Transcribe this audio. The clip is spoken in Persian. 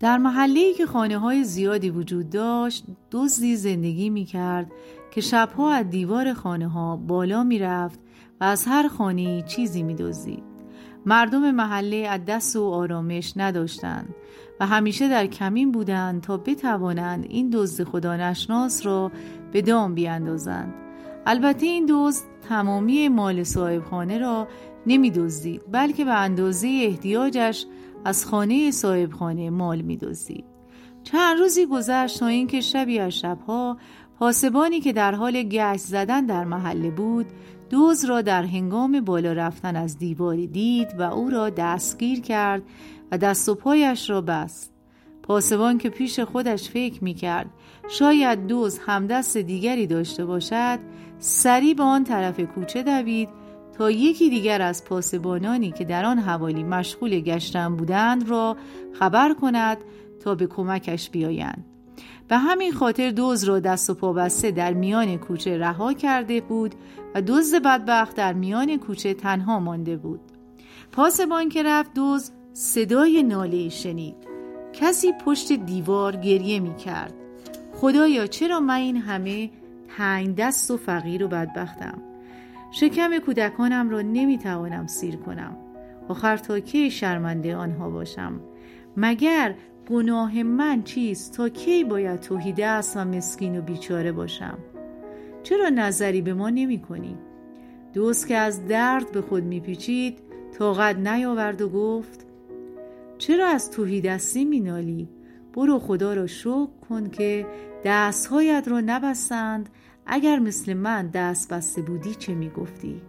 در محله که خانه های زیادی وجود داشت دزدی زندگی می کرد که شبها از دیوار خانه ها بالا می رفت و از هر خانه چیزی می دزدید. مردم محله از دست و آرامش نداشتند و همیشه در کمین بودند تا بتوانند این دزد خدا نشناس را به دام بیاندازند. البته این دزد تمامی مال صاحب خانه را نمی دزدید بلکه به اندازه احتیاجش از خانه صاحب خانه مال می دزدید. چند روزی گذشت تا اینکه شبی از شبها پاسبانی که در حال گشت زدن در محله بود دوز را در هنگام بالا رفتن از دیواری دید و او را دستگیر کرد و دست و پایش را بست پاسبان که پیش خودش فکر می کرد شاید دوز همدست دیگری داشته باشد سریع به آن طرف کوچه دوید تا یکی دیگر از پاسبانانی که در آن حوالی مشغول گشتن بودند را خبر کند تا به کمکش بیایند. به همین خاطر دوز را دست و پا بسته در میان کوچه رها کرده بود و دزد بدبخت در میان کوچه تنها مانده بود. پاسبان که رفت دوز صدای ناله شنید. کسی پشت دیوار گریه می کرد. خدایا چرا من این همه تنگ دست و فقیر و بدبختم؟ شکم کودکانم را نمی توانم سیر کنم. آخر تا کی شرمنده آنها باشم؟ مگر گناه من چیست؟ تا کی باید توحیده است و مسکین و بیچاره باشم؟ چرا نظری به ما نمی کنی؟ دوست که از درد به خود میپیچید طاقت نیاورد و گفت چرا از توهی دستی مینالی؟ برو خدا را شکر کن که دستهایت را نبستند. اگر مثل من دست بسته بودی چه می‌گفتی؟